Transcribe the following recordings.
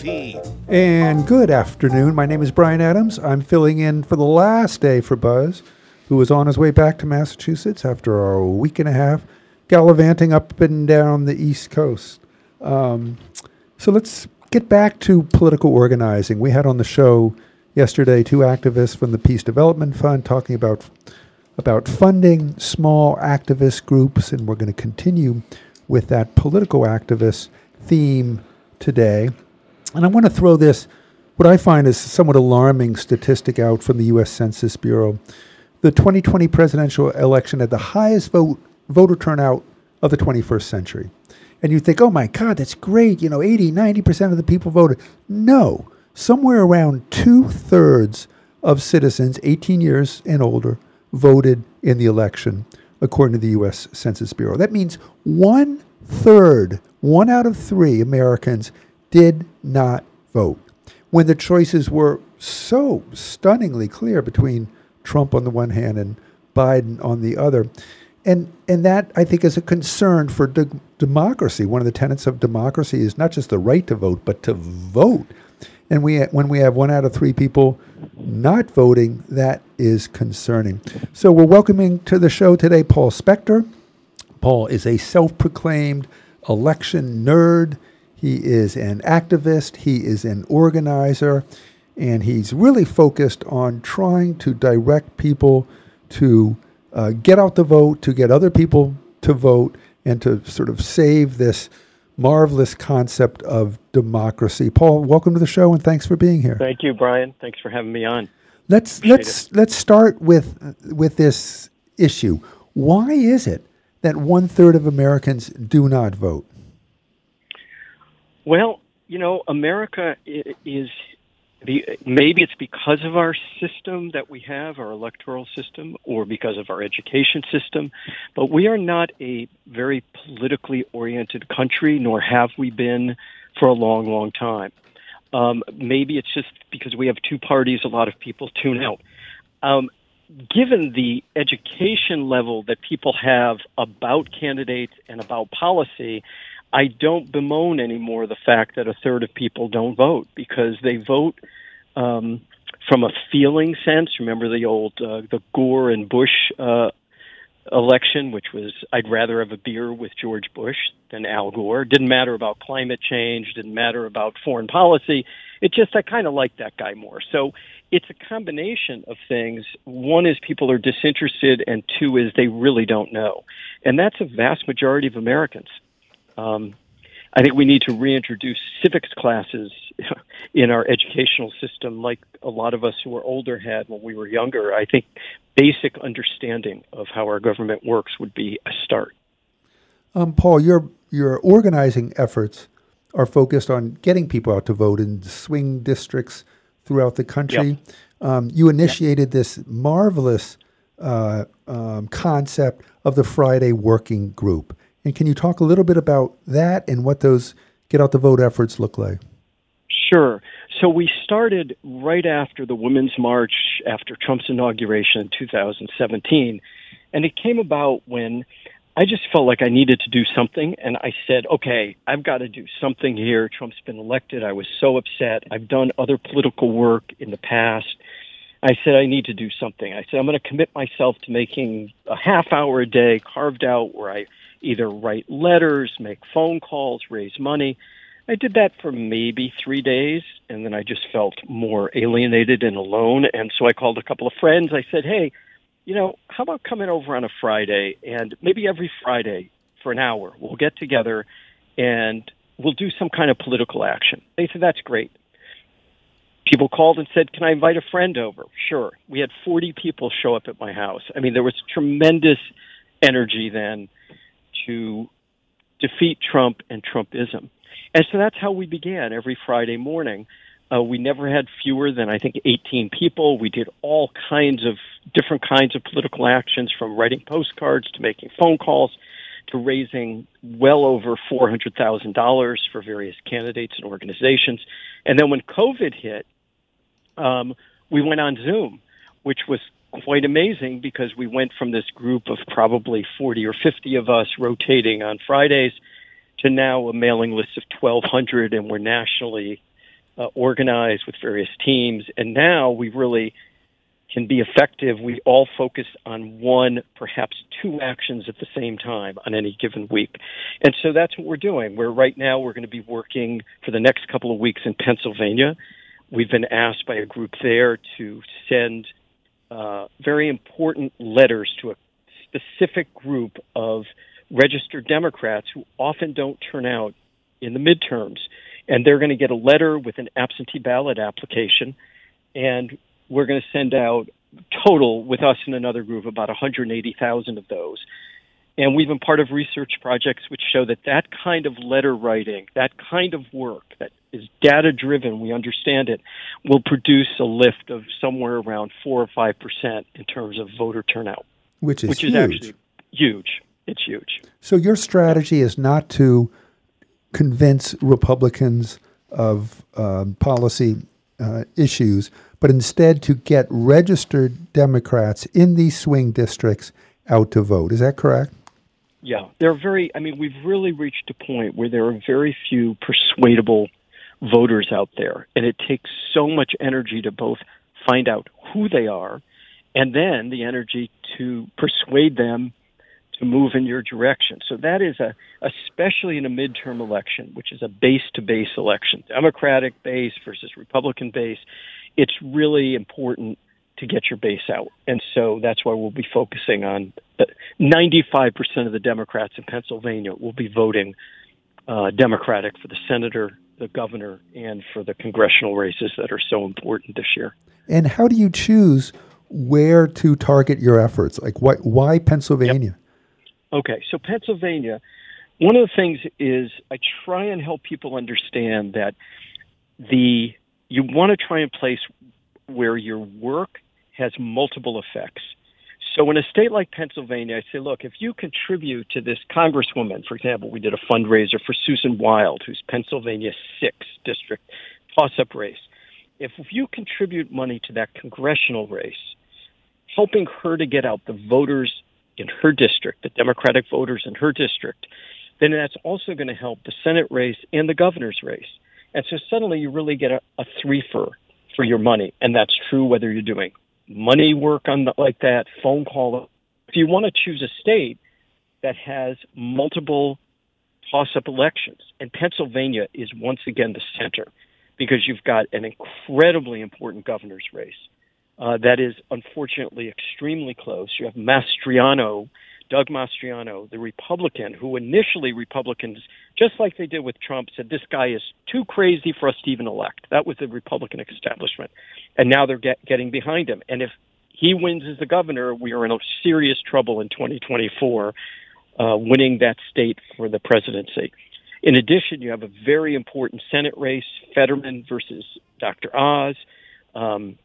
And good afternoon. My name is Brian Adams. I'm filling in for the last day for Buzz, who was on his way back to Massachusetts after a week and a half gallivanting up and down the East Coast. Um, so let's get back to political organizing. We had on the show yesterday two activists from the Peace Development Fund talking about about funding small activist groups, and we're going to continue with that political activist theme today. And I want to throw this, what I find is somewhat alarming statistic out from the U.S. Census Bureau. The 2020 presidential election had the highest vote voter turnout of the 21st century. And you think, oh my God, that's great. You know, 80, 90% of the people voted. No, somewhere around two thirds of citizens 18 years and older voted in the election, according to the U.S. Census Bureau. That means one third, one out of three Americans did not vote. When the choices were so stunningly clear between Trump on the one hand and Biden on the other. And, and that, I think, is a concern for de- democracy. One of the tenets of democracy is not just the right to vote, but to vote. And we, when we have one out of three people not voting, that is concerning. So we're welcoming to the show today Paul Spector. Paul is a self proclaimed election nerd. He is an activist, he is an organizer, and he's really focused on trying to direct people to uh, get out the vote, to get other people to vote, and to sort of save this marvelous concept of democracy. Paul, welcome to the show, and thanks for being here. Thank you, Brian. Thanks for having me on. Let's Appreciate let's it. let's start with with this issue. Why is it that one third of Americans do not vote? Well, you know, America is maybe it's because of our system that we have, our electoral system, or because of our education system, but we are not a very politically oriented country, nor have we been for a long, long time. Um, maybe it's just because we have two parties, a lot of people tune out. Um, given the education level that people have about candidates and about policy, I don't bemoan anymore the fact that a third of people don't vote because they vote um, from a feeling sense. Remember the old uh, the Gore and Bush uh, election, which was I'd rather have a beer with George Bush than Al Gore. Didn't matter about climate change. Didn't matter about foreign policy. It just I kind of like that guy more. So it's a combination of things. One is people are disinterested, and two is they really don't know, and that's a vast majority of Americans. Um, I think we need to reintroduce civics classes in our educational system, like a lot of us who are older had when we were younger. I think basic understanding of how our government works would be a start. Um, Paul, your your organizing efforts are focused on getting people out to vote in swing districts throughout the country. Yep. Um, you initiated yep. this marvelous uh, um, concept of the Friday Working Group. And can you talk a little bit about that and what those get out the vote efforts look like? Sure. So we started right after the Women's March, after Trump's inauguration in 2017. And it came about when I just felt like I needed to do something. And I said, okay, I've got to do something here. Trump's been elected. I was so upset. I've done other political work in the past. I said, I need to do something. I said, I'm going to commit myself to making a half hour a day carved out where I either write letters, make phone calls, raise money. I did that for maybe three days, and then I just felt more alienated and alone. And so I called a couple of friends. I said, hey, you know, how about coming over on a Friday and maybe every Friday for an hour? We'll get together and we'll do some kind of political action. They said, that's great. People called and said, Can I invite a friend over? Sure. We had 40 people show up at my house. I mean, there was tremendous energy then to defeat Trump and Trumpism. And so that's how we began every Friday morning. Uh, we never had fewer than I think 18 people. We did all kinds of different kinds of political actions, from writing postcards to making phone calls to raising well over $400,000 for various candidates and organizations. And then when COVID hit, um, we went on Zoom, which was quite amazing because we went from this group of probably 40 or 50 of us rotating on Fridays to now a mailing list of 1,200, and we're nationally uh, organize with various teams, and now we really can be effective. We all focus on one, perhaps two actions at the same time on any given week. And so that's what we're doing. We're right now, we're going to be working for the next couple of weeks in Pennsylvania. We've been asked by a group there to send uh, very important letters to a specific group of registered Democrats who often don't turn out in the midterms. And they're going to get a letter with an absentee ballot application. And we're going to send out total with us and another group about 180,000 of those. And we've been part of research projects which show that that kind of letter writing, that kind of work that is data driven, we understand it, will produce a lift of somewhere around 4 or 5% in terms of voter turnout. Which is which huge. is actually huge. It's huge. So your strategy is not to convince Republicans of um, policy uh, issues, but instead to get registered Democrats in these swing districts out to vote. Is that correct? Yeah, they're very. I mean, we've really reached a point where there are very few persuadable voters out there, and it takes so much energy to both find out who they are, and then the energy to persuade them to move in your direction. So that is a, especially in a midterm election, which is a base to base election, Democratic base versus Republican base. It's really important to get your base out. And so that's why we'll be focusing on 95% of the Democrats in Pennsylvania will be voting uh, Democratic for the senator, the governor, and for the congressional races that are so important this year. And how do you choose where to target your efforts? Like, why, why Pennsylvania? Yep. Okay, so Pennsylvania, one of the things is I try and help people understand that the you want to try and place where your work has multiple effects. So in a state like Pennsylvania, I say, look, if you contribute to this congresswoman, for example, we did a fundraiser for Susan Wild, who's Pennsylvania 6 district toss-up race. If you contribute money to that congressional race, helping her to get out the voters in her district, the Democratic voters in her district, then that's also going to help the Senate race and the governor's race. And so suddenly you really get a, a three for for your money, and that's true whether you're doing money work on the, like that, phone call. If you want to choose a state that has multiple toss-up elections, and Pennsylvania is once again the center because you've got an incredibly important governor's race uh, that is unfortunately extremely close. You have Mastriano, Doug Mastriano, the Republican, who initially Republicans, just like they did with Trump, said this guy is too crazy for us to even elect. That was the Republican establishment. And now they're get, getting behind him. And if he wins as the governor, we are in serious trouble in 2024, uh, winning that state for the presidency. In addition, you have a very important Senate race, Fetterman versus Dr. Oz. Um,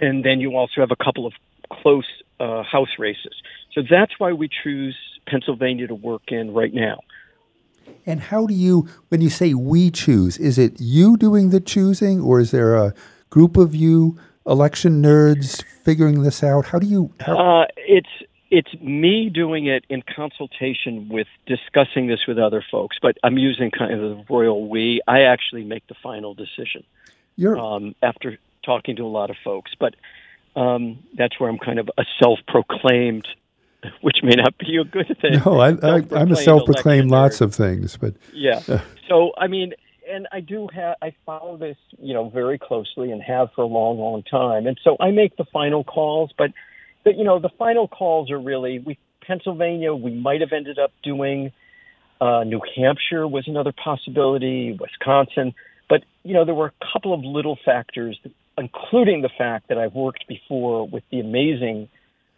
and then you also have a couple of close uh, House races. So that's why we choose Pennsylvania to work in right now. And how do you, when you say we choose, is it you doing the choosing, or is there a group of you, election nerds, figuring this out? How do you? How- uh, it's it's me doing it in consultation with discussing this with other folks, but I'm using kind of the royal we. I actually make the final decision. You're um, after talking to a lot of folks, but um, that's where I'm kind of a self-proclaimed, which may not be a good thing. No, I, I, am a self-proclaimed lots of things, but yeah. so I mean, and I do have I follow this, you know, very closely and have for a long, long time, and so I make the final calls. But, but you know, the final calls are really we Pennsylvania. We might have ended up doing. Uh, New Hampshire was another possibility. Wisconsin. But you know, there were a couple of little factors that including the fact that I've worked before with the amazing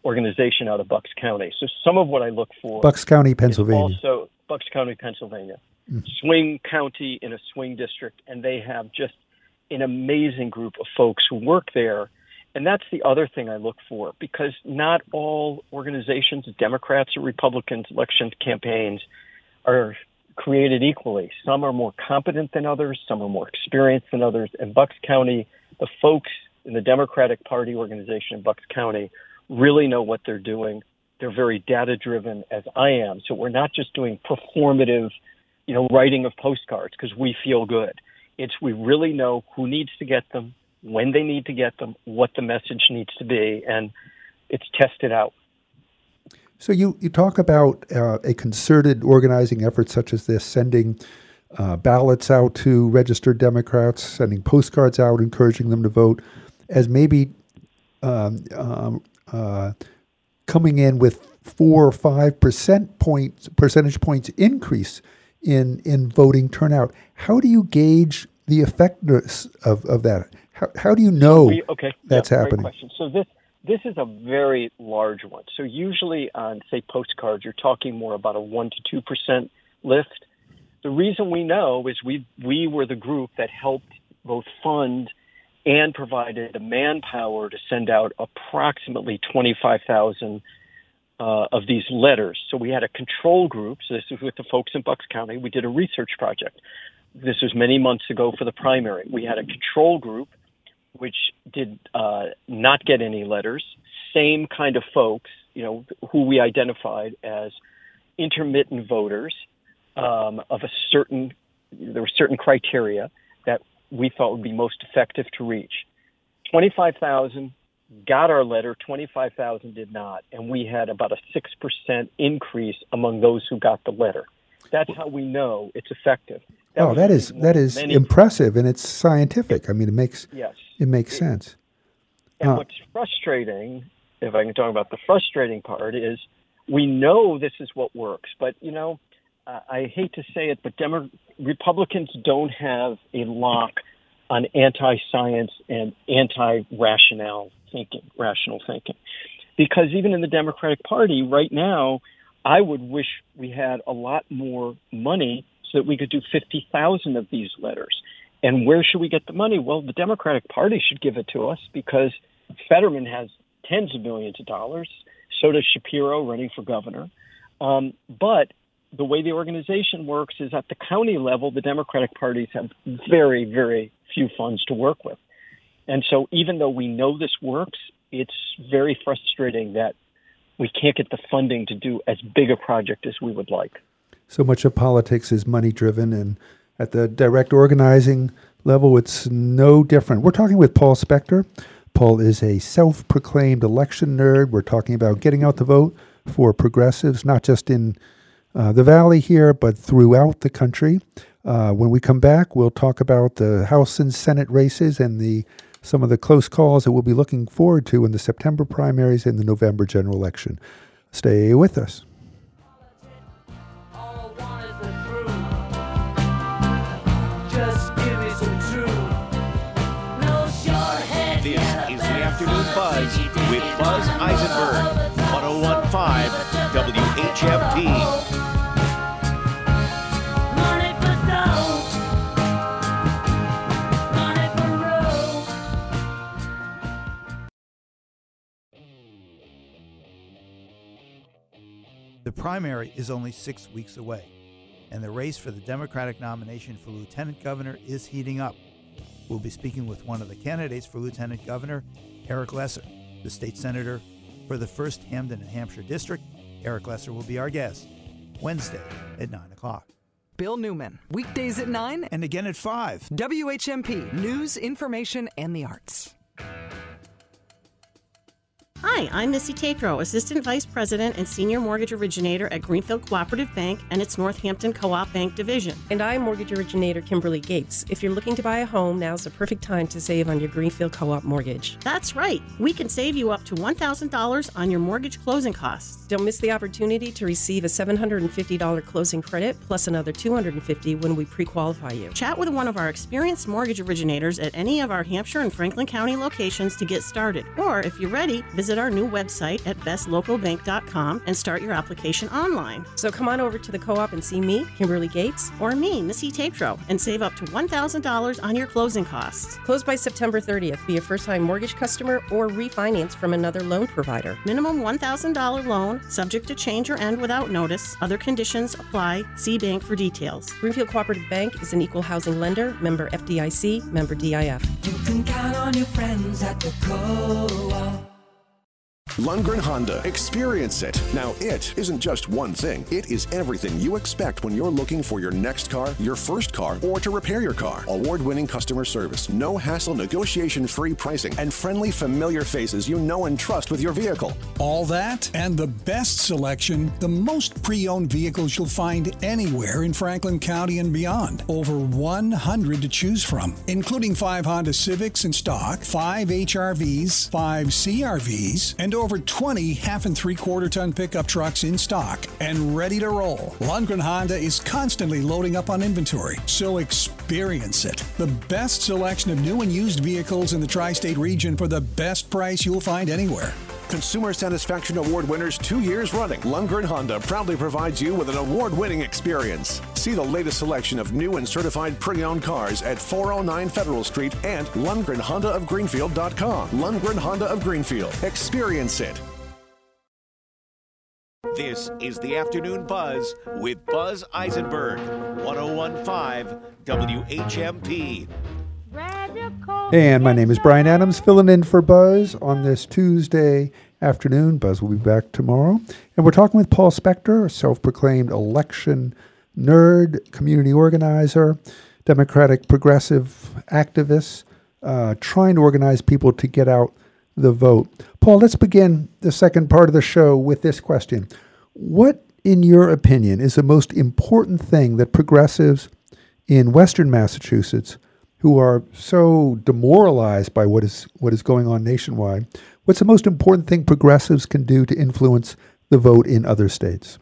organization out of Bucks County. So some of what I look for Bucks County, Pennsylvania. Also Bucks County, Pennsylvania. Mm-hmm. Swing county in a swing district and they have just an amazing group of folks who work there. And that's the other thing I look for because not all organizations, Democrats or Republicans, election campaigns are created equally. Some are more competent than others, some are more experienced than others. And Bucks County the folks in the Democratic Party organization in Bucks County really know what they're doing. They're very data driven, as I am. So we're not just doing performative, you know, writing of postcards because we feel good. It's we really know who needs to get them, when they need to get them, what the message needs to be, and it's tested out. So you, you talk about uh, a concerted organizing effort such as this, sending uh, ballots out to registered Democrats, sending postcards out, encouraging them to vote, as maybe um, um, uh, coming in with four or five percent points percentage points increase in in voting turnout. How do you gauge the effectiveness of, of that? How, how do you know We- okay, that's yeah, happening? question. So this this is a very large one. So usually on say postcards, you're talking more about a one to two percent lift. The reason we know is we we were the group that helped both fund and provided the manpower to send out approximately twenty five thousand uh, of these letters. So we had a control group. So this is with the folks in Bucks County. We did a research project. This was many months ago for the primary. We had a control group which did uh, not get any letters. Same kind of folks, you know, who we identified as intermittent voters um, of a certain. There were certain criteria we thought would be most effective to reach. Twenty-five thousand got our letter. Twenty-five thousand did not, and we had about a six percent increase among those who got the letter. That's how we know it's effective. Oh, was that is that many- impressive and it's scientific. I mean, it makes Yes. it makes sense. And Uh. what's frustrating, if I can talk about the frustrating part, is we know this is what works, but you know, I hate to say it, but Demo- Republicans don't have a lock on anti-science and anti-rationale thinking, rational thinking, because even in the Democratic Party right now, I would wish we had a lot more money so that we could do 50,000 of these letters. And where should we get the money? Well, the Democratic Party should give it to us because Fetterman has tens of millions of dollars. So does Shapiro running for governor. Um, but the way the organization works is at the county level, the Democratic parties have very, very few funds to work with. And so even though we know this works, it's very frustrating that we can't get the funding to do as big a project as we would like. So much of politics is money driven, and at the direct organizing level, it's no different. We're talking with Paul Spector. Paul is a self proclaimed election nerd. We're talking about getting out the vote for progressives, not just in uh, the valley here, but throughout the country. Uh, when we come back, we'll talk about the House and Senate races and the some of the close calls that we'll be looking forward to in the September primaries and the November general election. Stay with us. This is the Afternoon Buzz with Buzz Eisenberg 101.5. The primary is only six weeks away, and the race for the Democratic nomination for lieutenant governor is heating up. We'll be speaking with one of the candidates for lieutenant governor, Eric Lesser, the state senator for the 1st Hampden and Hampshire District Eric Lesser will be our guest Wednesday at 9 o'clock. Bill Newman, weekdays at 9, And again at 5. WHMP, news, information, and the arts. Hi, I'm Missy Tatro, Assistant Vice President and Senior Mortgage Originator at Greenfield Cooperative Bank and its Northampton Co op Bank Division. And I'm mortgage originator Kimberly Gates. If you're looking to buy a home, now's the perfect time to save on your Greenfield Co op mortgage. That's right, we can save you up to $1,000 on your mortgage closing costs. Don't miss the opportunity to receive a $750 closing credit plus another 250 when we pre qualify you. Chat with one of our experienced mortgage originators at any of our Hampshire and Franklin County locations to get started. Or if you're ready, visit our new website at bestlocalbank.com and start your application online. So come on over to the co op and see me, Kimberly Gates. Or me, Missy Tatro, and save up to $1,000 on your closing costs. Close by September 30th. Be a first time mortgage customer or refinance from another loan provider. Minimum $1,000 loan, subject to change or end without notice. Other conditions apply. See bank for details. Greenfield Cooperative Bank is an equal housing lender, member FDIC, member DIF. You can count on your friends at the co-op. Lundgren Honda. Experience it. Now, it isn't just one thing, it is everything you expect when you're looking for your next car, your first car, or to repair your car. Award winning customer service, no hassle, negotiation free pricing, and friendly, familiar faces you know and trust with your vehicle. All that and the best selection, the most pre owned vehicles you'll find anywhere in Franklin County and beyond. Over 100 to choose from, including five Honda Civics in stock, five HRVs, five CRVs, and over 20 half and three quarter ton pickup trucks in stock and ready to roll. Lundgren Honda is constantly loading up on inventory, so experience it. The best selection of new and used vehicles in the tri state region for the best price you'll find anywhere. Consumer Satisfaction Award winners two years running, Lundgren Honda proudly provides you with an award winning experience. See the latest selection of new and certified pre owned cars at 409 Federal Street and LundgrenHondaofGreenfield.com. Lundgren Honda of Greenfield. Experience it. This is the Afternoon Buzz with Buzz Eisenberg, 1015 WHMP. And my name is Brian Adams, filling in for Buzz on this Tuesday afternoon. Buzz will be back tomorrow. And we're talking with Paul Spector, a self proclaimed election nerd, community organizer, Democratic progressive activist, uh, trying to organize people to get out the vote. Paul, let's begin the second part of the show with this question What, in your opinion, is the most important thing that progressives in Western Massachusetts? Who are so demoralized by what is what is going on nationwide. What's the most important thing progressives can do to influence the vote in other states?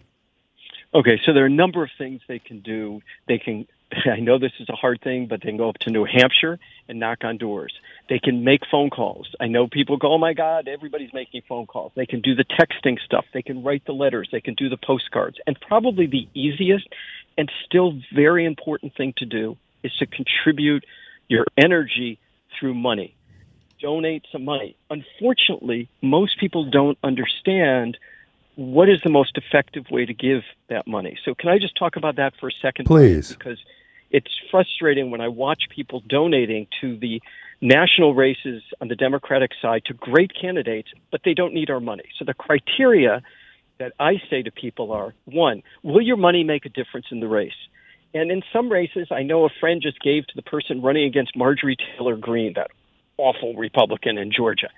Okay, so there are a number of things they can do. They can I know this is a hard thing, but they can go up to New Hampshire and knock on doors. They can make phone calls. I know people go, "Oh my God, everybody's making phone calls." They can do the texting stuff. They can write the letters. They can do the postcards. And probably the easiest and still very important thing to do is to contribute your energy through money. Donate some money. Unfortunately, most people don't understand what is the most effective way to give that money. So, can I just talk about that for a second? Please. Because it's frustrating when I watch people donating to the national races on the Democratic side to great candidates, but they don't need our money. So, the criteria that I say to people are one, will your money make a difference in the race? And in some races, I know a friend just gave to the person running against Marjorie Taylor Greene, that awful Republican in Georgia.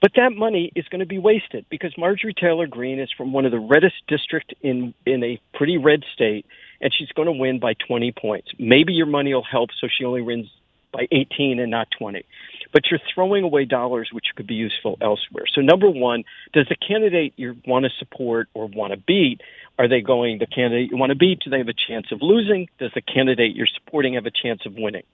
But that money is going to be wasted because Marjorie Taylor Greene is from one of the reddest districts in in a pretty red state, and she's going to win by 20 points. Maybe your money will help, so she only wins by 18 and not 20. But you're throwing away dollars which could be useful elsewhere. So number one, does the candidate you want to support or want to beat are they going the candidate you want to beat? Do they have a chance of losing? Does the candidate you're supporting have a chance of winning?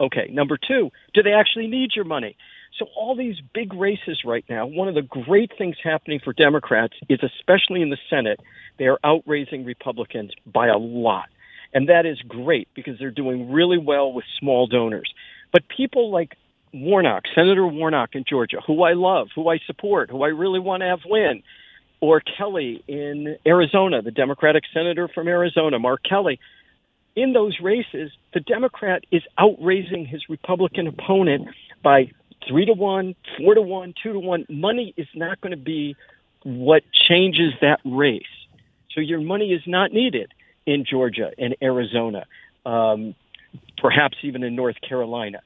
Okay. Number two, do they actually need your money? So all these big races right now, one of the great things happening for Democrats is especially in the Senate, they are outraising Republicans by a lot. And that is great because they're doing really well with small donors. But people like Warnock, Senator Warnock in Georgia, who I love, who I support, who I really want to have win, or Kelly in Arizona, the Democratic senator from Arizona, Mark Kelly. In those races, the Democrat is outraising his Republican opponent by three to one, four to one, two to one. Money is not going to be what changes that race. So your money is not needed in Georgia and Arizona, um, perhaps even in North Carolina.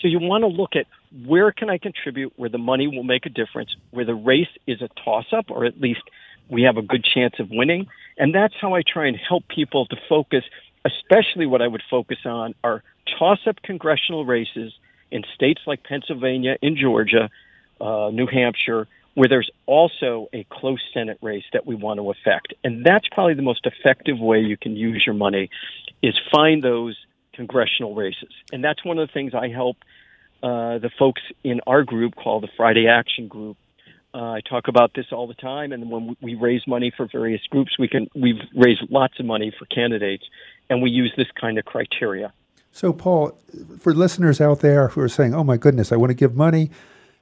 So you want to look at where can I contribute where the money will make a difference, where the race is a toss up, or at least we have a good chance of winning. And that's how I try and help people to focus, especially what I would focus on are toss up congressional races in states like Pennsylvania, in Georgia, uh, New Hampshire, where there's also a close Senate race that we want to affect. And that's probably the most effective way you can use your money is find those congressional races. And that's one of the things I help uh, the folks in our group called the Friday Action Group. Uh, I talk about this all the time, and when we raise money for various groups, we can we've raised lots of money for candidates, and we use this kind of criteria. So, Paul, for listeners out there who are saying, "Oh my goodness, I want to give money,"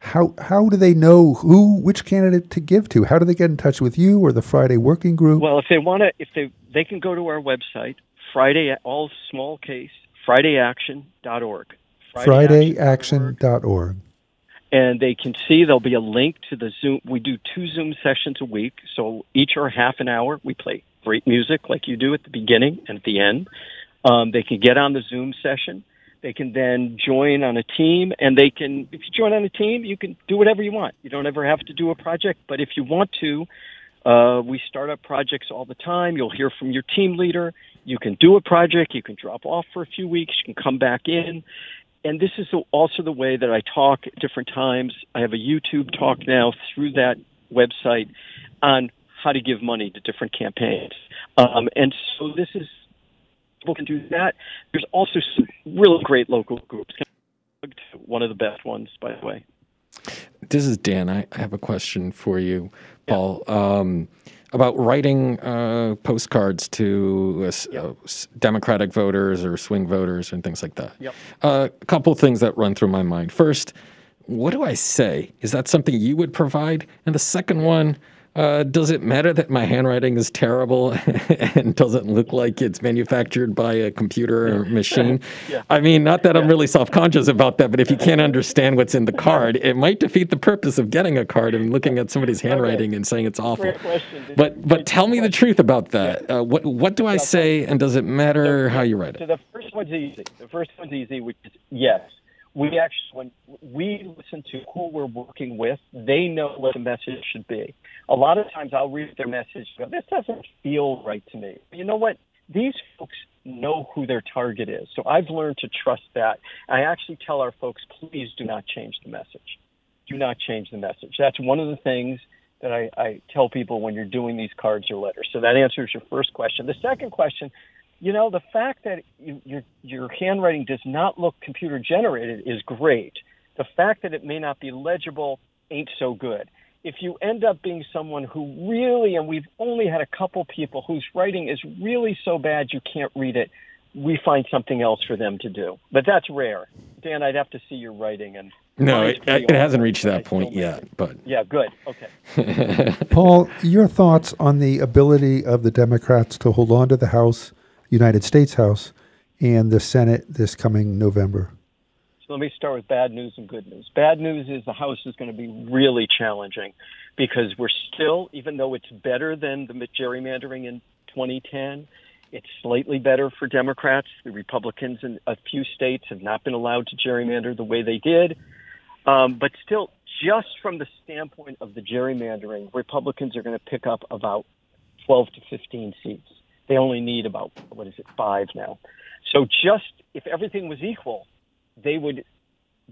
how how do they know who which candidate to give to? How do they get in touch with you or the Friday Working Group? Well, if they want to, if they they can go to our website, Friday all small case FridayAction.org. FridayAction.org. and they can see there'll be a link to the Zoom. We do two Zoom sessions a week, so each are half an hour. We play great music like you do at the beginning and at the end. Um, they can get on the Zoom session. They can then join on a team, and they can. If you join on a team, you can do whatever you want. You don't ever have to do a project, but if you want to, uh, we start up projects all the time. You'll hear from your team leader. You can do a project. You can drop off for a few weeks. You can come back in. And this is also the way that I talk at different times. I have a YouTube talk now through that website on how to give money to different campaigns. Um, and so this is people can do that. There's also some really great local groups. One of the best ones, by the way. This is Dan. I, I have a question for you, Paul, um, about writing uh, postcards to uh, s- uh, Democratic voters or swing voters and things like that. Yep. Uh, a couple things that run through my mind. First, what do I say? Is that something you would provide? And the second one, uh, does it matter that my handwriting is terrible and doesn't look like it's manufactured by a computer or machine? Yeah. I mean, not that I'm really self conscious about that, but if you can't understand what's in the card, it might defeat the purpose of getting a card and looking at somebody's handwriting and saying it's awful. But but tell me the truth about that. Uh, what what do I say, and does it matter how you write it? So the first one's easy. The first one's easy, which is yes. We actually, when we listen to who we're working with, they know what the message should be. A lot of times I'll read their message go, this doesn't feel right to me. You know what? These folks know who their target is. So I've learned to trust that. I actually tell our folks, please do not change the message. Do not change the message. That's one of the things that I, I tell people when you're doing these cards or letters. So that answers your first question. The second question, you know, the fact that you, your your handwriting does not look computer generated is great. The fact that it may not be legible ain't so good. If you end up being someone who really, and we've only had a couple people whose writing is really so bad you can't read it, we find something else for them to do. But that's rare. Dan, I'd have to see your writing and No, it, it hasn't reached but I that point yet. it. But Yeah, good. Okay. Paul, your thoughts on the ability of the Democrats to hold on to the House, United States House, and the Senate this coming November? So let me start with bad news and good news. Bad news is the House is going to be really challenging because we're still, even though it's better than the gerrymandering in 2010, it's slightly better for Democrats. The Republicans in a few states have not been allowed to gerrymander the way they did. Um, but still, just from the standpoint of the gerrymandering, Republicans are going to pick up about 12 to 15 seats. They only need about, what is it, five now. So just if everything was equal, they would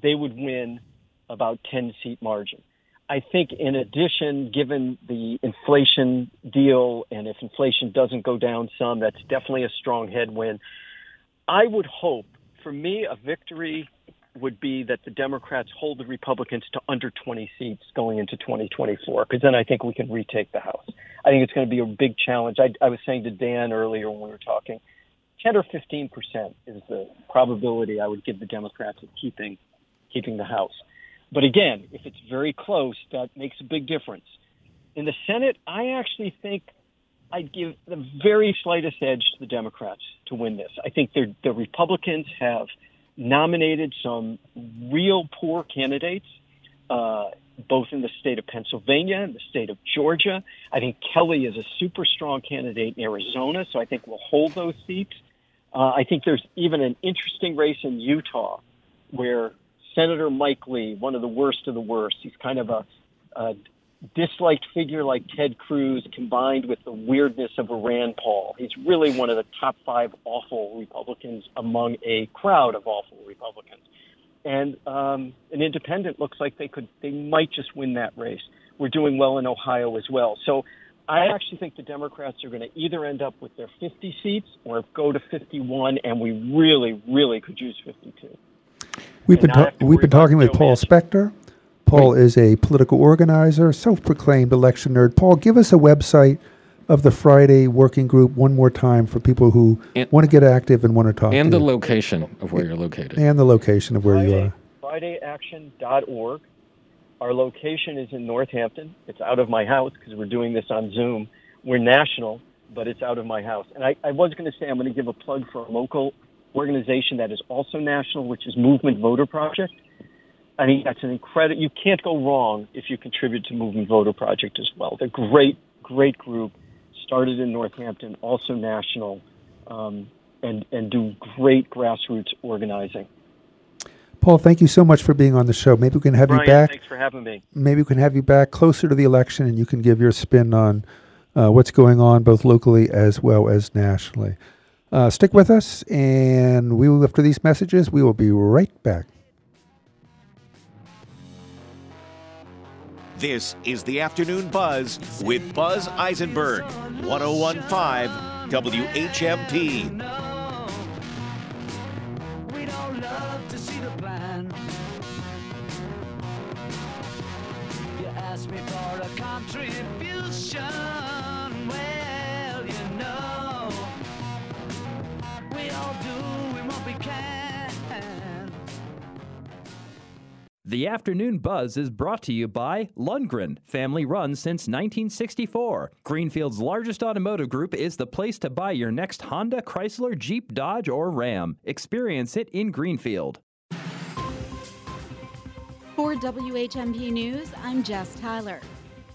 they would win about 10 seat margin. I think in addition, given the inflation deal, and if inflation doesn't go down some, that's definitely a strong headwind. I would hope, for me, a victory would be that the Democrats hold the Republicans to under 20 seats going into 2024, because then I think we can retake the House. I think it's going to be a big challenge. I, I was saying to Dan earlier when we were talking, 10 or 15 percent is the probability I would give the Democrats of keeping keeping the House. But again, if it's very close, that makes a big difference. In the Senate, I actually think I'd give the very slightest edge to the Democrats to win this. I think the Republicans have nominated some real poor candidates, uh, both in the state of Pennsylvania and the state of Georgia. I think Kelly is a super strong candidate in Arizona, so I think we'll hold those seats. Uh, I think there's even an interesting race in Utah where Senator Mike Lee, one of the worst of the worst, he's kind of a, a disliked figure like Ted Cruz combined with the weirdness of a Rand Paul. He's really one of the top five awful Republicans among a crowd of awful Republicans. And um, an independent looks like they could, they might just win that race. We're doing well in Ohio as well. So I actually think the Democrats are going to either end up with their 50 seats or go to 51, and we really, really could use 52. We've been And not have ta- we've been talking with Joe Paul Spector. Paul is a political organizer, self-proclaimed election nerd. Paul, give us a website of the Friday working group one more time for people who And- want to get active and want to talk and to the you. location of where you're located. and the location of where you are. FridayAction.org. Our location is in Northampton. It's out of my house because we're doing this on Zoom. We're national, but it's out of my house. And I, I was going to say I'm going to give a plug for a local organization that is also national, which is Movement Voter Project. I think that's an incredible. You can't go wrong if you contribute to Movement Voter Project as well. They're great, great group. Started in Northampton, also national, um, and and do great grassroots organizing. Paul, thank you so much for being on the show. Maybe we can have Brian, you back. thanks for having me. Maybe we can have you back closer to the election, and you can give your spin on uh, what's going on both locally as well as nationally. Uh, stick with us, and we will after these messages. We will be right back. This is the Afternoon Buzz with Buzz Eisenberg, 1015 WHMP. The Afternoon Buzz is brought to you by Lundgren, family run since 1964. Greenfield's largest automotive group is the place to buy your next Honda, Chrysler, Jeep, Dodge, or Ram. Experience it in Greenfield. For WHMP News, I'm Jess Tyler.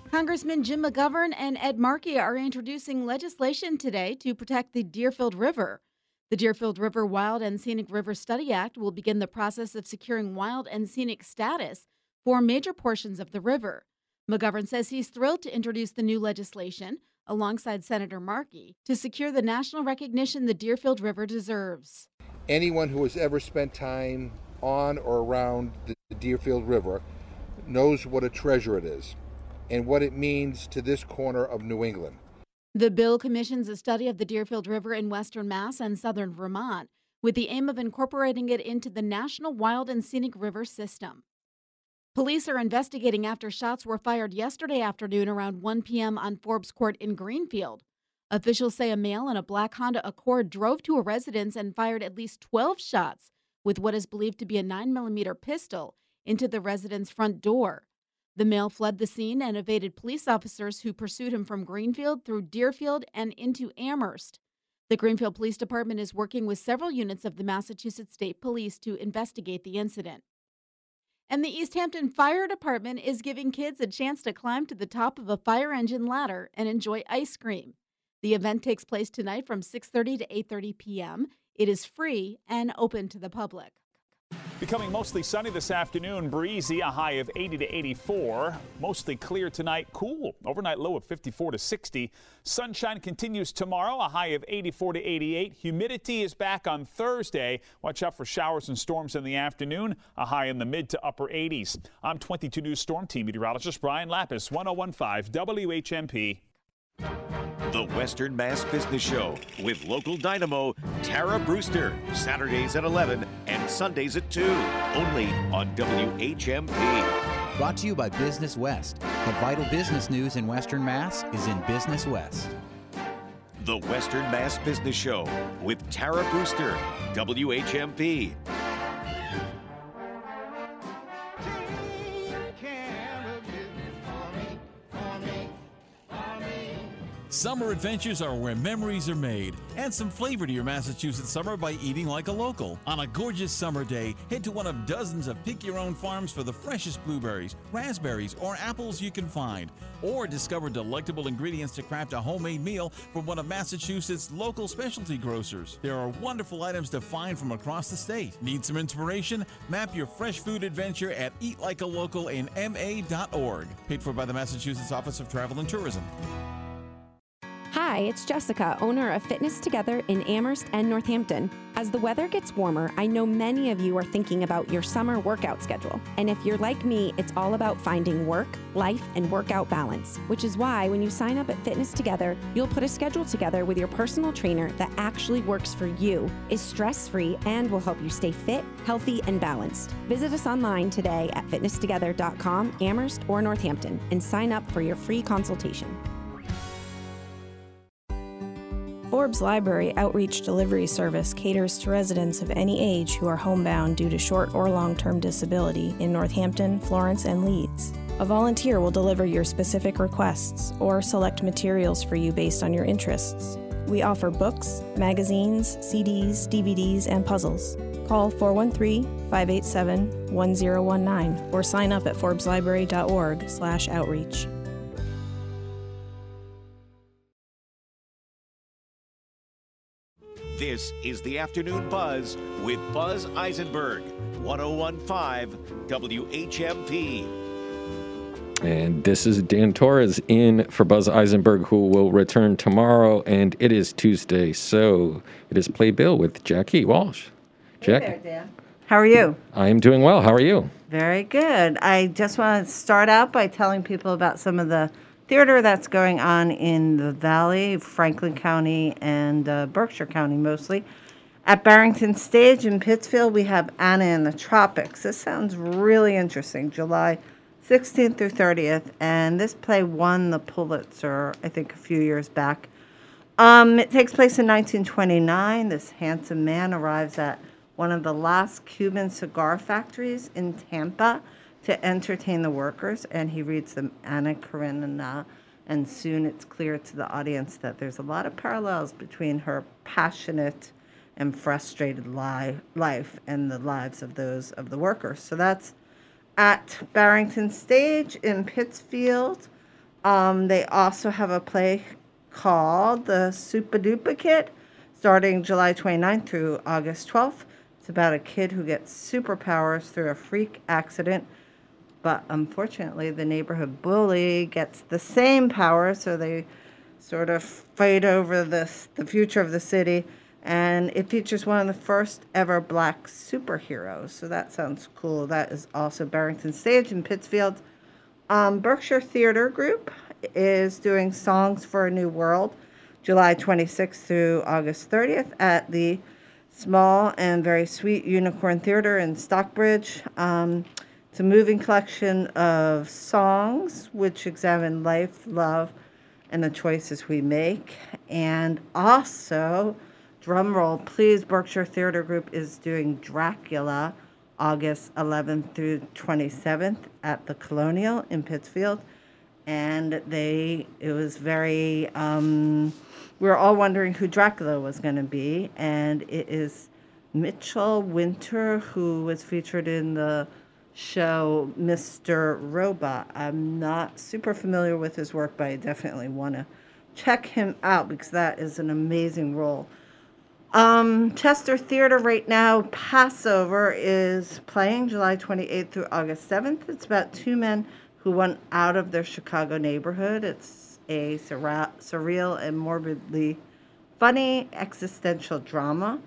Congressman Jim McGovern and Ed Markey are introducing legislation today to protect the Deerfield River. The Deerfield River Wild and Scenic River Study Act will begin the process of securing wild and scenic status for major portions of the river. McGovern says he's thrilled to introduce the new legislation alongside Senator Markey to secure the national recognition the Deerfield River deserves. anyone who has ever spent time on or around the Deerfield River knows what a treasure it is and what it means to this corner of New England. The bill commissions a study of the Deerfield River in western Mass and southern Vermont with the aim of incorporating it into the National Wild and Scenic River System. Police are investigating after shots were fired yesterday afternoon around 1 p.m. on Forbes Court in Greenfield. Officials say a male in a black Honda Accord drove to a residence and fired at least 12 shots with what is believed to be a 9mm pistol into the resident's front door. The male fled the scene and evaded police officers who pursued him from Greenfield through Deerfield and into Amherst. The Greenfield Police Department is working with several units of the Massachusetts State Police to investigate the incident. And the Easthampton Fire Department is giving kids a chance to climb to the top of a fire engine ladder and enjoy ice cream. The event takes place tonight from 6:30 to 8:30 p.m. It is free and open to the public. Becoming mostly sunny this afternoon, breezy, a high of 80 to 84. Mostly clear tonight, cool. Overnight low of 54 to 60. Sunshine continues tomorrow, a high of 84 to 88. Humidity is back on Thursday. Watch out for showers and storms in the afternoon, a high in the mid to upper 80s. I'm 22 News Storm Team meteorologist Brian Lapis, 1015 WHMP. The Western Mass Business Show with local dynamo Tara Brewster. Saturdays at 11 and Sundays at 2. Only on WHMP. Brought to you by Business West. The vital business news in Western Mass is in Business West. The Western Mass Business Show with Tara Brewster. WHMP. Summer adventures are where memories are made. Add some flavor to your Massachusetts summer by eating like a local. On a gorgeous summer day, head to one of dozens of pick your own farms for the freshest blueberries, raspberries, or apples you can find. Or discover delectable ingredients to craft a homemade meal from one of Massachusetts' local specialty grocers. There are wonderful items to find from across the state. Need some inspiration? Map your fresh food adventure at eatlikealocal in ma.org. Paid for by the Massachusetts Office of Travel and Tourism. Hi, it's Jessica, owner of Fitness Together in Amherst and Northampton. As the weather gets warmer, I know many of you are thinking about your summer workout schedule. And if you're like me, it's all about finding work, life, and workout balance, which is why when you sign up at Fitness Together, you'll put a schedule together with your personal trainer that actually works for you, is stress free, and will help you stay fit, healthy, and balanced. Visit us online today at fitnesstogether.com, Amherst, or Northampton, and sign up for your free consultation. Forbes Library Outreach Delivery Service caters to residents of any age who are homebound due to short or long term disability in Northampton, Florence, and Leeds. A volunteer will deliver your specific requests or select materials for you based on your interests. We offer books, magazines, CDs, DVDs, and puzzles. Call 413 587 1019 or sign up at forbeslibrary.org/slash This is the Afternoon Buzz with Buzz Eisenberg, 1015 WHMP. And this is Dan Torres in for Buzz Eisenberg, who will return tomorrow. And it is Tuesday, so it is Play Bill with Jackie Walsh. Jack, How are you? I am doing well. How are you? Very good. I just want to start out by telling people about some of the theater that's going on in the Valley, Franklin County, and uh, Berkshire County mostly. At Barrington Stage in Pittsfield, we have Anna in the Tropics. This sounds really interesting. July 16th through 30th, and this play won the Pulitzer, I think, a few years back. Um, it takes place in 1929. This handsome man arrives at one of the last Cuban cigar factories in Tampa to entertain the workers, and he reads the Anna Karenina. And soon it's clear to the audience that there's a lot of parallels between her passionate and frustrated li- life and the lives of those of the workers. So that's at Barrington Stage in Pittsfield. Um, they also have a play called The Super Kid, starting July 29th through August 12th. It's about a kid who gets superpowers through a freak accident, but unfortunately, the neighborhood bully gets the same power, so they sort of fight over this, the future of the city. And it features one of the first ever black superheroes. So that sounds cool. That is also Barrington Stage in Pittsfield. Um, Berkshire Theater Group is doing Songs for a New World, July 26th through August 30th at the small and very sweet Unicorn Theater in Stockbridge. Um, it's a moving collection of songs which examine life, love, and the choices we make. And also, drum roll, please, Berkshire Theater Group is doing Dracula August 11th through 27th at the Colonial in Pittsfield. And they, it was very, um, we were all wondering who Dracula was going to be. And it is Mitchell Winter, who was featured in the show Mr. Robot. I'm not super familiar with his work, but I definitely want to check him out because that is an amazing role. Um, Chester Theater right now, Passover is playing July 28th through August 7th. It's about two men who went out of their Chicago neighborhood. It's a surreal and morbidly funny existential drama.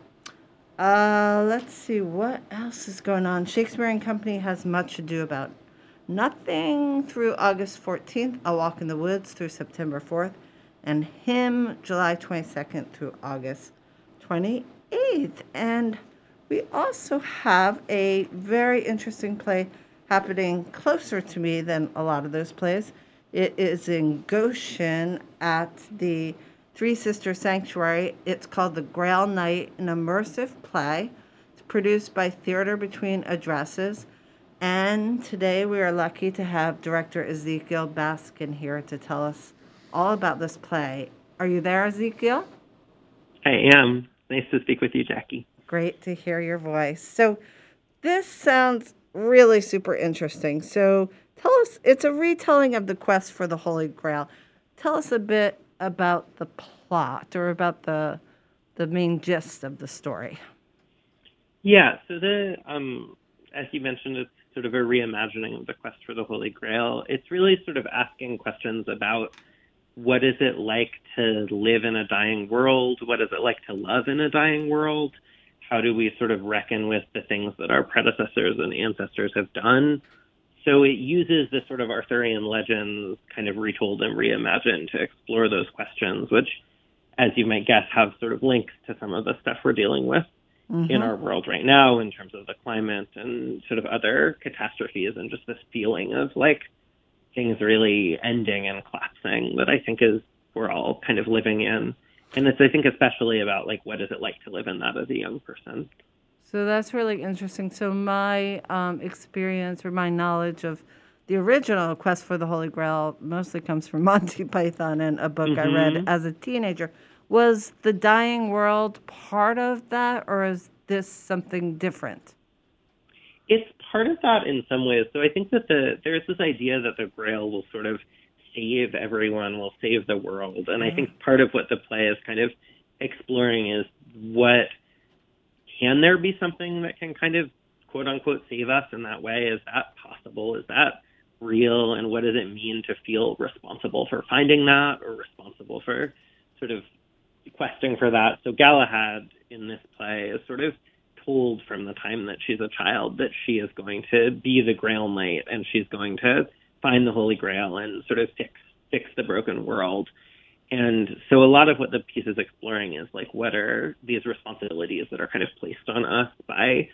Uh, let's see what else is going on. Shakespeare and Company has much to do about nothing through August 14th. A Walk in the Woods through September 4th, and Him July 22nd through August 28th. And we also have a very interesting play happening closer to me than a lot of those plays. It is in Goshen at the Three Sister Sanctuary. It's called The Grail Night, an immersive play. It's produced by Theater Between Addresses. And today we are lucky to have director Ezekiel Baskin here to tell us all about this play. Are you there, Ezekiel? I am. Nice to speak with you, Jackie. Great to hear your voice. So, this sounds really super interesting. So, tell us, it's a retelling of the quest for the Holy Grail. Tell us a bit about the plot or about the the main gist of the story. Yeah, so the um as you mentioned, it's sort of a reimagining of the quest for the Holy Grail. It's really sort of asking questions about what is it like to live in a dying world? What is it like to love in a dying world? How do we sort of reckon with the things that our predecessors and ancestors have done? So it uses this sort of Arthurian legends kind of retold and reimagined to explore those questions, which, as you might guess, have sort of links to some of the stuff we're dealing with in Mhm. our world right now in terms of the climate and sort of other catastrophes and just this feeling of like things really ending and collapsing that I think is we're all kind of living in. And it's I think especially about like what is it like to live in that as a young person. So that's really interesting. So my um, experience or my knowledge of the original Quest for the Holy Grail mostly comes from Monty Python and a book I read Mhm. as a teenager. Was the dying world part of that, or is this something different? It's part of that in some ways. So I think that the there's this idea that the Grail will sort of save everyone, will save the world, and I Mm-hmm. think part of what the play is kind of exploring is what can there be something that can kind of quote unquote save us in that way? Is that possible? Is that real? And what does it mean to feel responsible for finding that or responsible for sort of questing for that? So Galahad in this play is sort of told from the time that she's a child that she is going to be the Grail Knight and she's going to find the Holy Grail and sort of fix fix the broken world. And so a lot of what the piece is exploring is like what are these responsibilities that are kind of placed on us by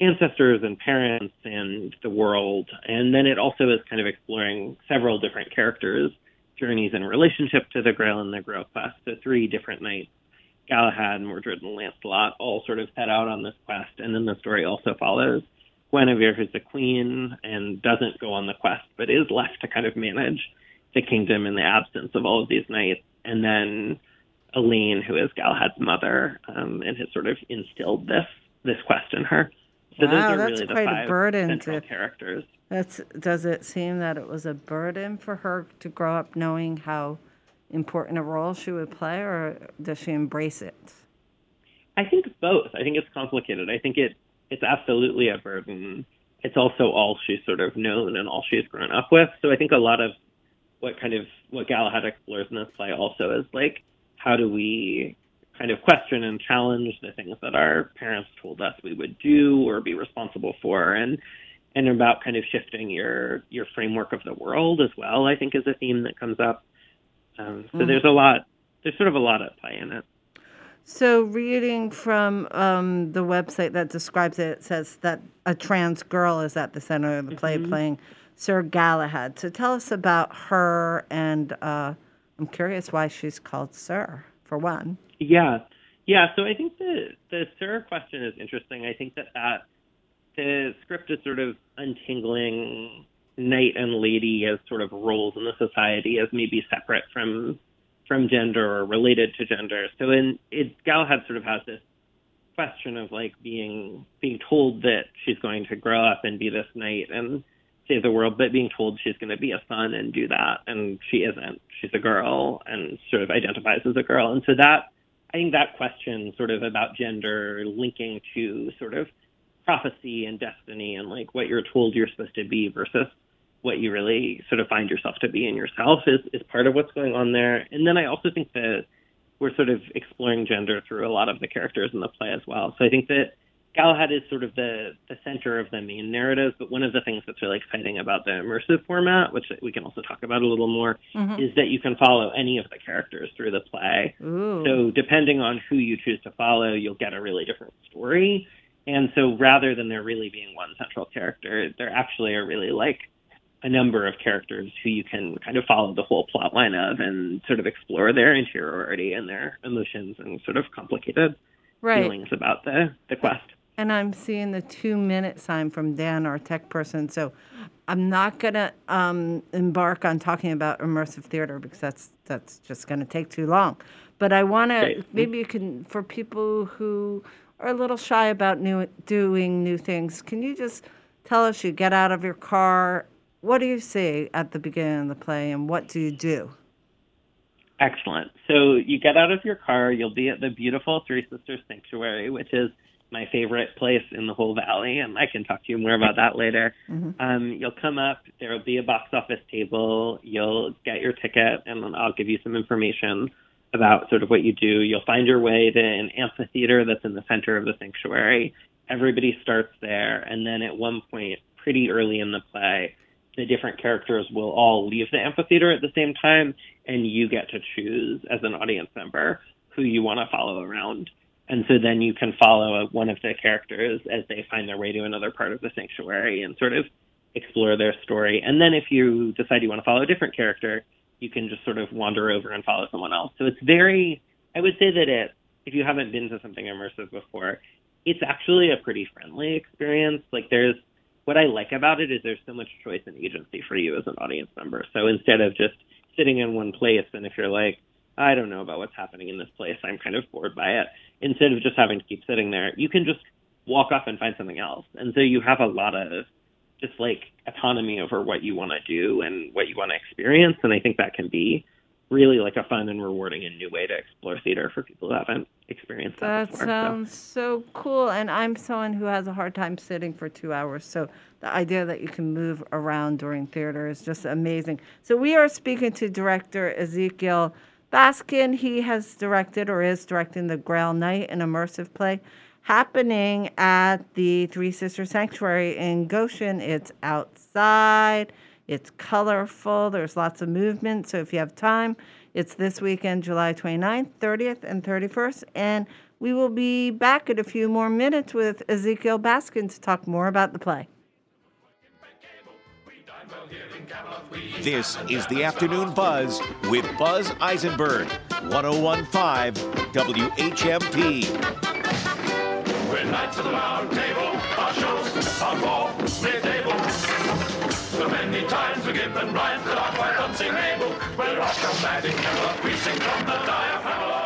ancestors and parents and the world. And then it also is kind of exploring several different characters' journeys in relationship to the Grail and the Grail quest. So three different knights, Galahad, Mordred, and Lancelot, all sort of set out on this quest. And then the story also follows Guinevere, who's the queen, and doesn't go on the quest, but is left to kind of manage the kingdom in the absence of all of these knights. And then Elaine, who is Galahad's mother, um, and has sort of instilled this this quest in her. So those wow, are that's really the quite a burden to characters. That's does it seem that it was a burden for her to grow up knowing how important a role she would play, or does she embrace it? I think both. I think it's complicated. I think it it's absolutely a burden. It's also all she's sort of known and all she's grown up with. So I think a lot of what kind of what Galahad explores in this play also is like how do we kind of question and challenge the things that our parents told us we would do or be responsible for and and about kind of shifting your your framework of the world as well, I think is a theme that comes up. Um, so Mhm. there's a lot there's sort of a lot at play in it. So, reading from um, the website that describes it, it says that a trans girl is at the center of the play, Mhm. playing Sir Galahad. So, tell us about her, and uh, I'm curious why she's called Sir, for one. Yeah, yeah. So I think the the Sir question is interesting. I think that that the script is sort of untangling knight and lady as sort of roles in the society as maybe separate from from gender or related to gender. So in it Galahad sort of has this question of like being being told that she's going to grow up and be this knight and save the world, but being told she's going to be a son and do that, and she isn't. She's a girl and sort of identifies as a girl, and so that I think that question, sort of about gender, linking to sort of prophecy and destiny, and like what you're told you're supposed to be versus what you really sort of find yourself to be in yourself, is is part of what's going on there. And then I also think that we're sort of exploring gender through a lot of the characters in the play as well. So I think that Galahad is sort of the the center of the main narrative, but one of the things that's really exciting about the immersive format, which we can also talk about a little more, Mhm. is that you can follow any of the characters through the play. Ooh. So depending on who you choose to follow, you'll get a really different story. And so rather than there really being one central character, there actually are really like a number of characters who you can kind of follow the whole plot line of and sort of explore their interiority and their emotions and sort of complicated Right. feelings about the, the quest. And I'm seeing the two minute sign from Dan, our tech person. So I'm not going to um, embark on talking about immersive theater because that's that's just going to take too long. But I want to Okay. maybe you can for people who are a little shy about new doing new things. Can you just tell us you get out of your car? What do you see at the beginning of the play, and what do you do? Excellent. So you get out of your car, you'll be at the beautiful Three Sisters Sanctuary, which is my favorite place in the whole valley, and I can talk to you more about that later. Um, you'll come up, there will be a box office table, you'll get your ticket, and then I'll give you some information about sort of what you do. You'll find your way to an amphitheater that's in the center of the sanctuary. Everybody starts there, and then at one point, pretty early in the play, the different characters will all leave the amphitheater at the same time, and you get to choose as an audience member who you want to follow around. And so then you can follow one of the characters as they find their way to another part of the sanctuary and sort of explore their story. And then if you decide you want to follow a different character, you can just sort of wander over and follow someone else. So it's very, I would say that it, if you haven't been to something immersive before, it's actually a pretty friendly experience. Like there's, what I like about it is there's so much choice and agency for you as an audience member. So instead of just sitting in one place, and if you're like, I don't know about what's happening in this place. I'm kind of bored by it. Instead of just having to keep sitting there, you can just walk off and find something else. And so you have a lot of just like autonomy over what you want to do and what you want to experience. And I think that can be really like a fun and rewarding and new way to explore theater for people who haven't experienced that, That before. sounds so cool. And I'm someone who has a hard time sitting for two hours. So the idea that you can move around during theater is just amazing. So we are speaking to director Ezekiel Baskin. He has directed or is directing the Grail Knight, an immersive play happening at the Three Sisters Sanctuary in Goshen. It's outside. It's colorful. There's lots of movement. So if you have time, it's this weekend, July 29th, 30th, and 31st. And we will be back in a few more minutes with Ezekiel Baskin to talk more about the play. This is the Afternoon Buzz with Buzz Eisenberg, 1015 WHMP. We're knights of the round table, our shows mid-table. Many times we're that are quite. We're Camelot, we sing from the diaphragm.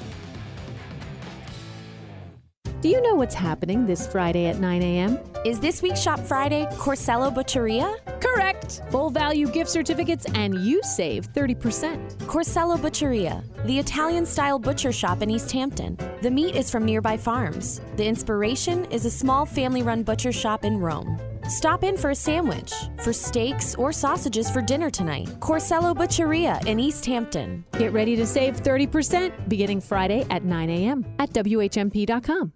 Do you know what's happening this Friday at 9 a.m.? Is this week's Shop Friday Corsello Butcheria? Correct. Full value gift certificates and you save 30%. Corsello Butcheria, the Italian style butcher shop in East Hampton. The meat is from nearby farms. The inspiration is a small family run butcher shop in Rome. Stop in for a sandwich, for steaks or sausages for dinner tonight. Corsello Butcheria in East Hampton. Get ready to save 30% beginning Friday at 9 a.m. at WHMP.com.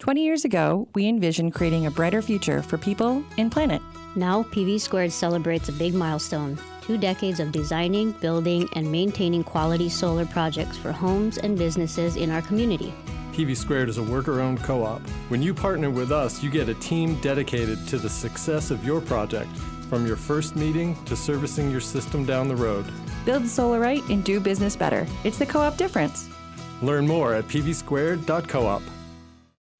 20 years ago, we envisioned creating a brighter future for people and planet. Now, PV Squared celebrates a big milestone two decades of designing, building, and maintaining quality solar projects for homes and businesses in our community. PV Squared is a worker owned co op. When you partner with us, you get a team dedicated to the success of your project, from your first meeting to servicing your system down the road. Build solar right and do business better. It's the co op difference. Learn more at pvsquared.coop.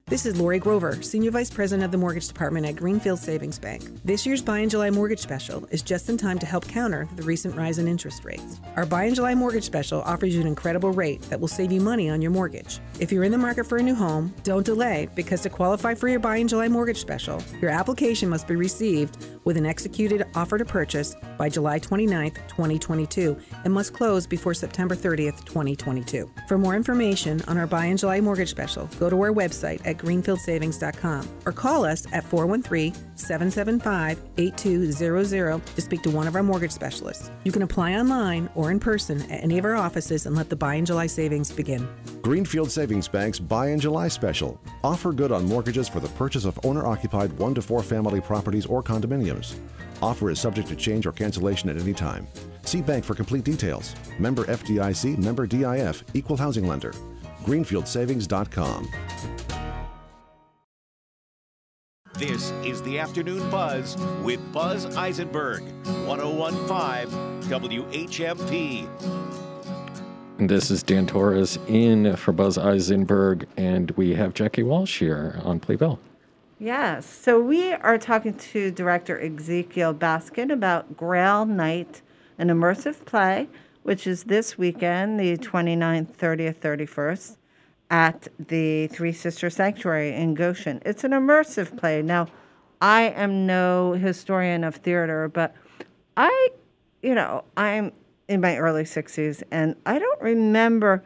This is Lori Grover, Senior Vice President of the Mortgage Department at Greenfield Savings Bank. This year's Buy in July Mortgage Special is just in time to help counter the recent rise in interest rates. Our Buy in July Mortgage Special offers you an incredible rate that will save you money on your mortgage. If you're in the market for a new home, don't delay because to qualify for your Buy in July Mortgage Special, your application must be received with an executed offer to purchase by July 29, 2022, and must close before September 30, 2022. For more information on our Buy in July Mortgage Special, go to our website at greenfieldsavings.com or call us at 413-775-8200 to speak to one of our mortgage specialists. You can apply online or in person at any of our offices and let the Buy in July savings begin. Greenfield Savings Bank's Buy in July special. Offer good on mortgages for the purchase of owner occupied one to four family properties or condominiums. Offer is subject to change or cancellation at any time. See bank for complete details. Member FDIC, member DIF, equal housing lender. GreenfieldSavings.com. This is the Afternoon Buzz with Buzz Eisenberg, 1015 WHMP. This is Dan Torres in for Buzz Eisenberg, and we have Jackie Walsh here on Playbill. Yes. So we are talking to director Ezekiel Baskin about Grail Night, an immersive play, which is this weekend, the 29th, 30th, 31st, at the Three Sister Sanctuary in Goshen. It's an immersive play. Now, I am no historian of theater, but I, you know, I'm in my early 60s, and I don't remember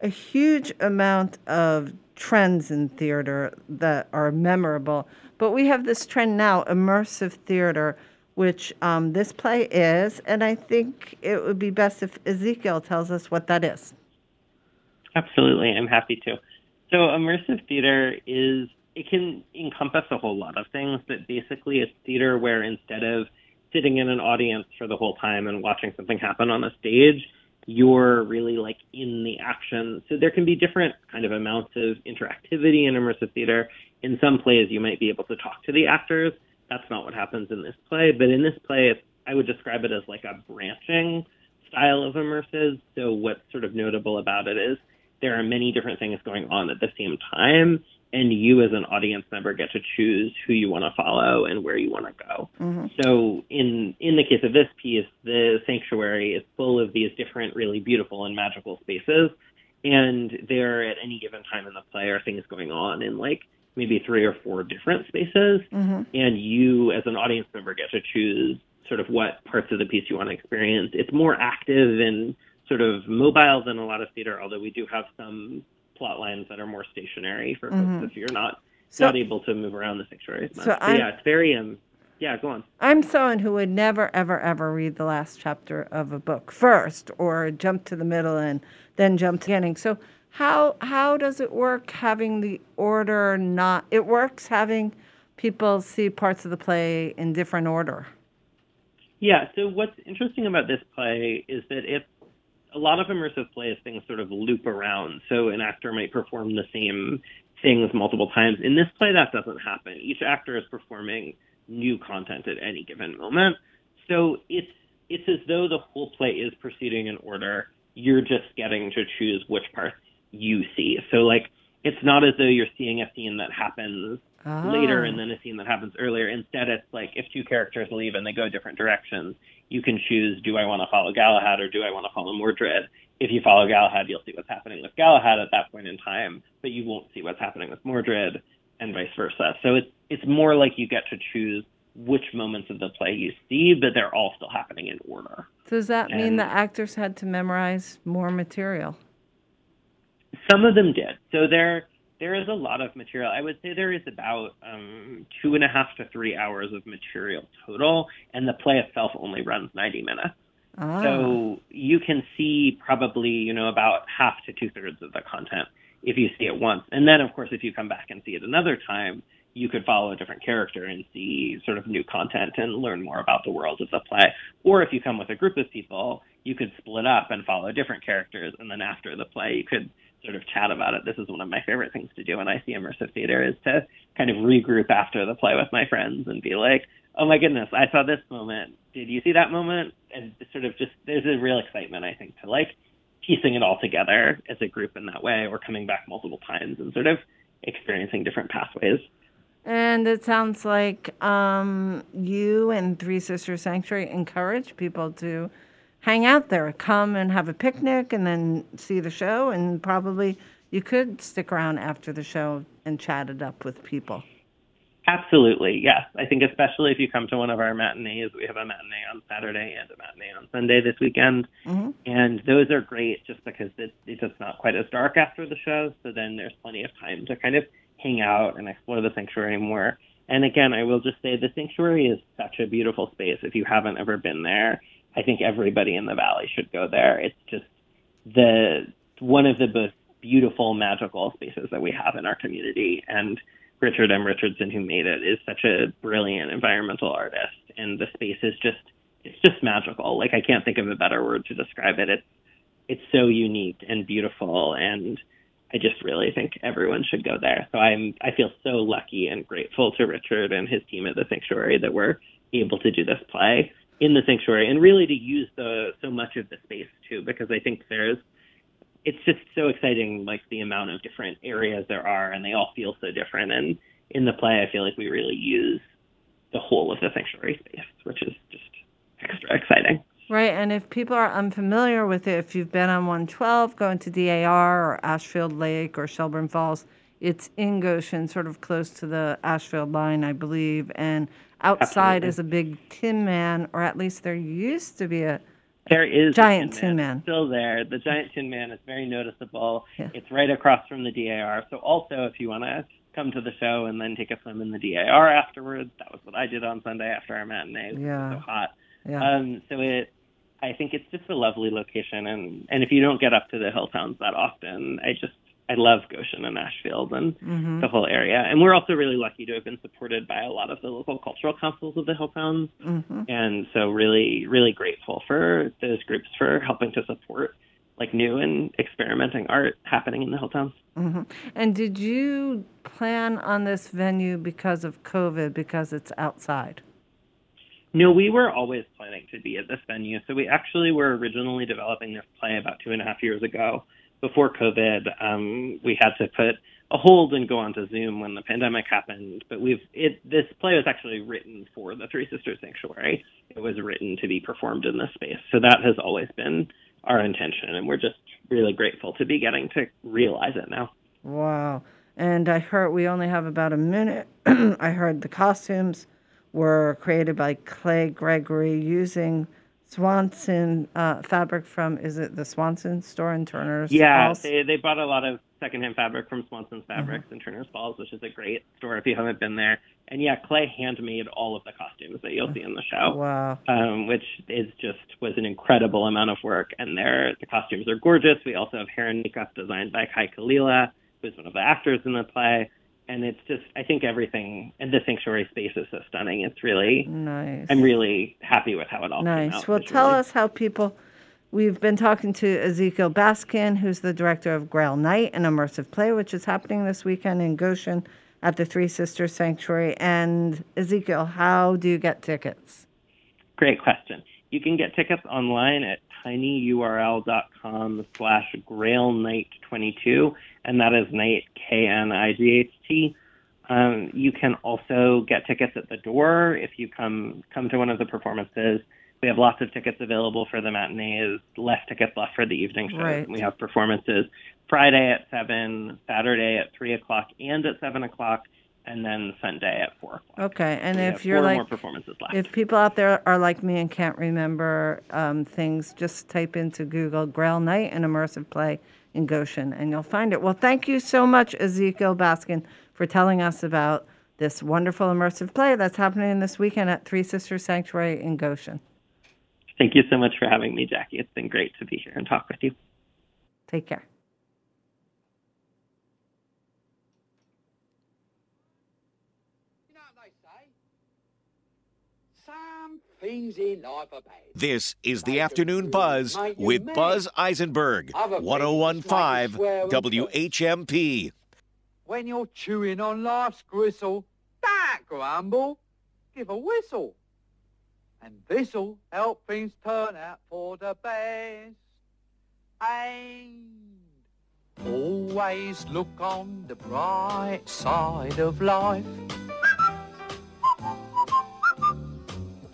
a huge amount of trends in theater that are memorable. But we have this trend now, immersive theater, which um, this play is, and I think it would be best if Ezekiel tells us what that is. Absolutely, I'm happy to. So immersive theater is it can encompass a whole lot of things, but basically it's theater where instead of sitting in an audience for the whole time and watching something happen on a stage, you're really like in the action. So there can be different kind of amounts of interactivity in immersive theater. In some plays, you might be able to talk to the actors. That's not what happens in this play, but in this play, I would describe it as like a branching style of immersive. So what's sort of notable about it is there are many different things going on at the same time, and you as an audience member get to choose who you want to follow and where you want to go. Mhm. So in in the case of this piece, the sanctuary is full of these different really beautiful and magical spaces, and there at any given time in the play are things going on in like maybe three or four different spaces, Mhm. and you as an audience member get to choose sort of what parts of the piece you want to experience. It's more active and sort of mobile than a lot of theater, although we do have some plot lines that are more stationary for Mhm. folks if you're not So- not able to move around the sanctuary as much. So But yeah, it's very um yeah, go on. I'm someone who would never, ever, ever read the last chapter of a book first, or jump to the middle and then jump to the beginning. So how how does it work having the order not? It works having people see parts of the play in different order. Yeah, so what's interesting about this play is that it's a lot of immersive plays things sort of loop around. So an actor might perform the same things multiple times. In this play that doesn't happen. Each actor is performing new content at any given moment. So it's it's as though the whole play is proceeding in order. You're just getting to choose which parts you see. So like it's not as though you're seeing a scene that happens later Ah. and then a scene that happens earlier. Instead, it's like if two characters leave and they go different directions, you can choose do I want to follow Galahad or do I want to follow Mordred? If you follow Galahad, you'll see what's happening with Galahad at that point in time, but you won't see what's happening with Mordred and vice versa. So it's it's more like you get to choose which moments of the play you see, but they're all still happening in order. Does that mean the actors had to memorize more material? Some of them did. So there there is a lot of material. I would say there is about um, two and a half to three hours of material total, and the play itself only runs 90 minutes. Ah. So you can see probably, you know, about half to two thirds of the content if you see it once. And then, of course, if you come back and see it another time, you could follow a different character and see sort of new content and learn more about the world of the play. Or if you come with a group of people, you could split up and follow different characters. And then after the play, you could sort of chat about it. This is one of my favorite things to do when I see immersive theater is to kind of regroup after the play with my friends and be like, oh my goodness, I saw this moment. Did you see that moment? And sort of just, there's a real excitement, I think, to like piecing it all together as a group in that way or coming back multiple times and sort of experiencing different pathways. And it sounds like um, you and Three Sisters Sanctuary encourage people to hang out there, come and have a picnic, and then see the show. And probably you could stick around after the show and chat it up with people. Absolutely, yes. I think especially if you come to one of our matinees, we have a matinee on Saturday and a matinee on Sunday this weekend. Mm-hmm. And those are great just because it, it's just not quite as dark after the show. So then there's plenty of time to kind of hang out and explore the sanctuary more. And again, I will just say the sanctuary is such a beautiful space. If you haven't ever been there, I think everybody in the valley should go there. It's just the one of the most beautiful magical spaces that we have in our community. And Richard M. Richardson, who made it, is such a brilliant environmental artist. And the space is just it's just magical. Like I can't think of a better word to describe it. It's it's so unique and beautiful and I just really think everyone should go there. So I'm I feel so lucky and grateful to Richard and his team at the sanctuary that we're able to do this play in the sanctuary and really to use the so much of the space too because I think there's it's just so exciting like the amount of different areas there are and they all feel so different and in the play I feel like we really use the whole of the sanctuary space which is just extra exciting. Right, and if people are unfamiliar with it, if you've been on 112, going to DAR or Ashfield Lake or Shelburne Falls, it's in Goshen, sort of close to the Ashfield line, I believe. And outside Absolutely. is a big Tin Man, or at least there used to be a There is a giant Tin Tin Man. Man. still there. The giant Tin Man is very noticeable. It's right across from the DAR. So also, if you want to come to the show and then take a swim in the DAR afterwards, that was what I did on Sunday after our matinee. It was Yeah. so hot. Yeah. Um, so it, I think it's just a lovely location, and and if you don't get up to the hill towns that often, I just I love Goshen and Ashfield and Mhm. the whole area. And we're also really lucky to have been supported by a lot of the local cultural councils of the Hilltowns. Mhm. And so really, really grateful for those groups for helping to support like new and experimenting art happening in the Hilltowns. hmm And did you plan on this venue because of COVID, because it's outside? No, we were always planning to be at this venue. So we actually were originally developing this play about two and a half years ago. Before COVID, um, we had to put a hold and go onto Zoom when the pandemic happened. But we've it this play was actually written for the Three Sisters Sanctuary. It was written to be performed in this space. So that has always been our intention, and we're just really grateful to be getting to realize it now. Wow. And I heard we only have about a minute. I heard the costumes were created by Clay Gregory using Swanson uh, fabric from, is it the Swanson store in Turner's Yeah, Falls? they they bought a lot of secondhand fabric from Swanson's Fabrics in Turner's Falls, which is a great store if you haven't been there. And yeah, Clay handmade all of the costumes that you'll see in the show. Wow. Um, which is just was an incredible amount of work, and their the costumes are gorgeous. We also have hair and makeup designed by Kai Kalila, who's one of the actors in the play. And it's just, I think everything, and the sanctuary space is so stunning. It's really, Nice. I'm really happy with how it all came Nice. out. Well, tell us how people. We've been talking to Ezekiel Baskin, who's the director of Grail Night, an immersive play, which is happening this weekend in Goshen at the Three Sisters Sanctuary. And Ezekiel, how do you get tickets? Great question. You can get tickets online at tinyurl.com slash grailnight22, and that is night, K-N-I-G-H-T. Um, you can also get tickets at the door if you come come to one of the performances. We have lots of tickets available for the matinees, less tickets left for the evening shows. Right. We have performances Friday at 7, Saturday at 3 o'clock and at 7 o'clock, and then Sunday at 4 o'clock. Okay, and We if you're four like, more performances left. if people out there are like me and can't remember um, things, just type into Google Grail Night and immersive play in Goshen, and you'll find it. Well, thank you so much, Ezekiel Baskin, for telling us about this wonderful immersive play that's happening this weekend at Three Sisters Sanctuary in Goshen. Thank you so much for having me, Jackie. It's been great to be here and talk with you. Take care. Some things in life are bad. This is the Afternoon Buzz with Buzz Eisenberg, 1015 WHMP. When you're chewing on life's gristle, don't grumble, give a whistle. And this'll help things turn out for the best. And always look on the bright side of life.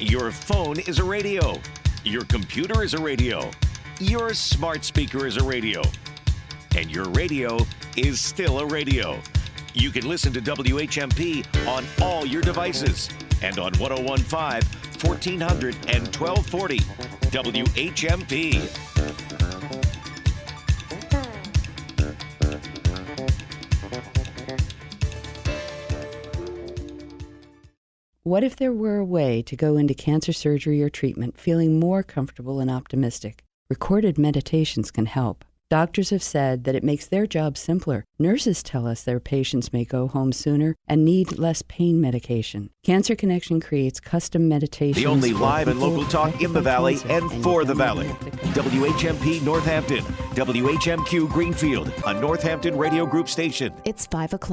Your phone is a radio. Your computer is a radio. Your smart speaker is a radio. And your radio is still a radio. You can listen to WHMP on all your devices and on 1015, 1400, and 1240. WHMP. What if there were a way to go into cancer surgery or treatment feeling more comfortable and optimistic? Recorded meditations can help. Doctors have said that it makes their job simpler. Nurses tell us their patients may go home sooner and need less pain medication. Cancer Connection creates custom meditations. The only live and local talk in the Valley cancer, and for the Valley. have to come. WHMP Northampton, WHMQ Greenfield, a Northampton Radio Group station. It's 5 o'clock.